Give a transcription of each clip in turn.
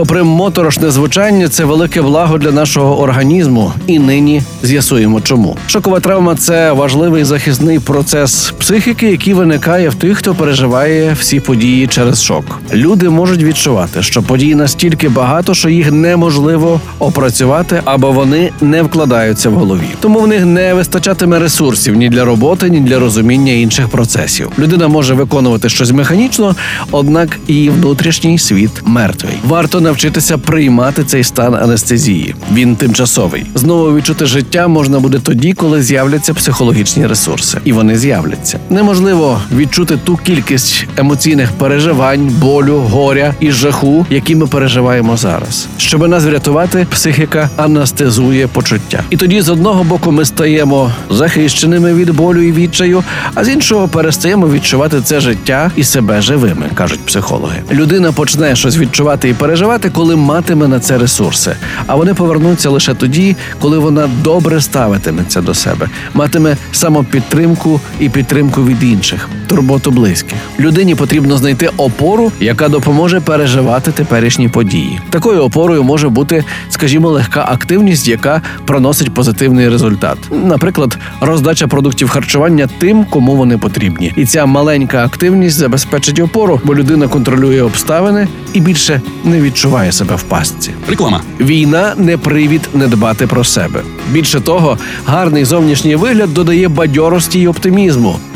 Попри моторошне звучання, це велике благо для нашого організму, і нині з'ясуємо, чому шокова травма це важливий захисний процес психіки, який виникає в тих, хто переживає всі події через шок. Люди можуть відчувати, що подій настільки багато, що їх неможливо опрацювати або вони не вкладаються в голові. Тому в них не вистачатиме ресурсів ні для роботи, ні для розуміння інших процесів. Людина може виконувати щось механічно, однак її внутрішній світ мертвий. Варто навчитися приймати цей стан анестезії. Він тимчасовий. Знову відчути життя можна буде тоді, коли з'являться психологічні ресурси, і вони з'являться. Неможливо відчути ту кількість емоційних переживань, болю, горя і жаху, які ми переживаємо зараз. Щоб нас врятувати, психіка анестезує почуття. І тоді з одного боку ми стаємо захищеними від болю і відчаю, а з іншого перестаємо відчувати це життя і себе живими, кажуть психологи. Людина почне щось відчувати і переживати, коли матиме на це ресурси. А вони повернуться лише тоді, коли вона добре ставитиметься до себе, матиме самопідтримку і підтримку від інших, турботу близьких. Людині потрібно знайти опору, яка допоможе переживати теперішні події. Такою опорою може бути, скажімо, легка активність, яка проносить позитивний результат. Наприклад, роздача продуктів харчування тим, кому вони потрібні. І ця маленька активність забезпечить опору, бо людина контролює обставини і більше не відчуває себе в пастці. Реклама. Війна не привід не дбати про себе. Більше того, гарний зовнішній вигляд додає бадьорості й оптимізму.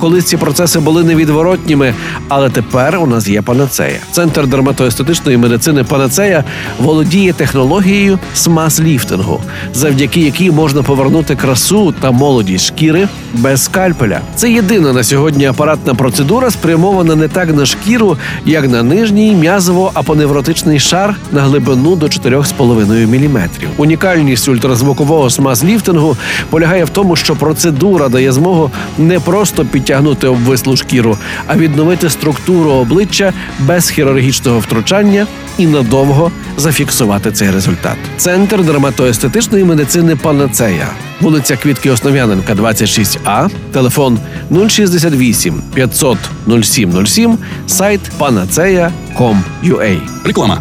Колись ці процеси були невідворотніми, але тепер у нас є панацея. Центр дерматоестетичної медицини Панацея володіє технологією смаз-ліфтингу, завдяки якій можна повернути красу та молодість шкіри без скальпеля. Це єдина на сьогодні апаратна процедура, спрямована не так на шкіру, як на нижній м'язово-апоневротичний шар на глибину до 4,5 мм. Унікальність ультразвукового смаз-ліфтингу полягає в тому, що процедура дає змогу не просто підтягнути обвислу шкіру, а відновити структуру обличчя без хірургічного втручання і надовго зафіксувати цей результат. Центр дерматоестетичної медицини Панацея, вулиця Квітки Основ'яненка, 26А, телефон 068 500 0707, сайт panaceia.com.ua. Реклама.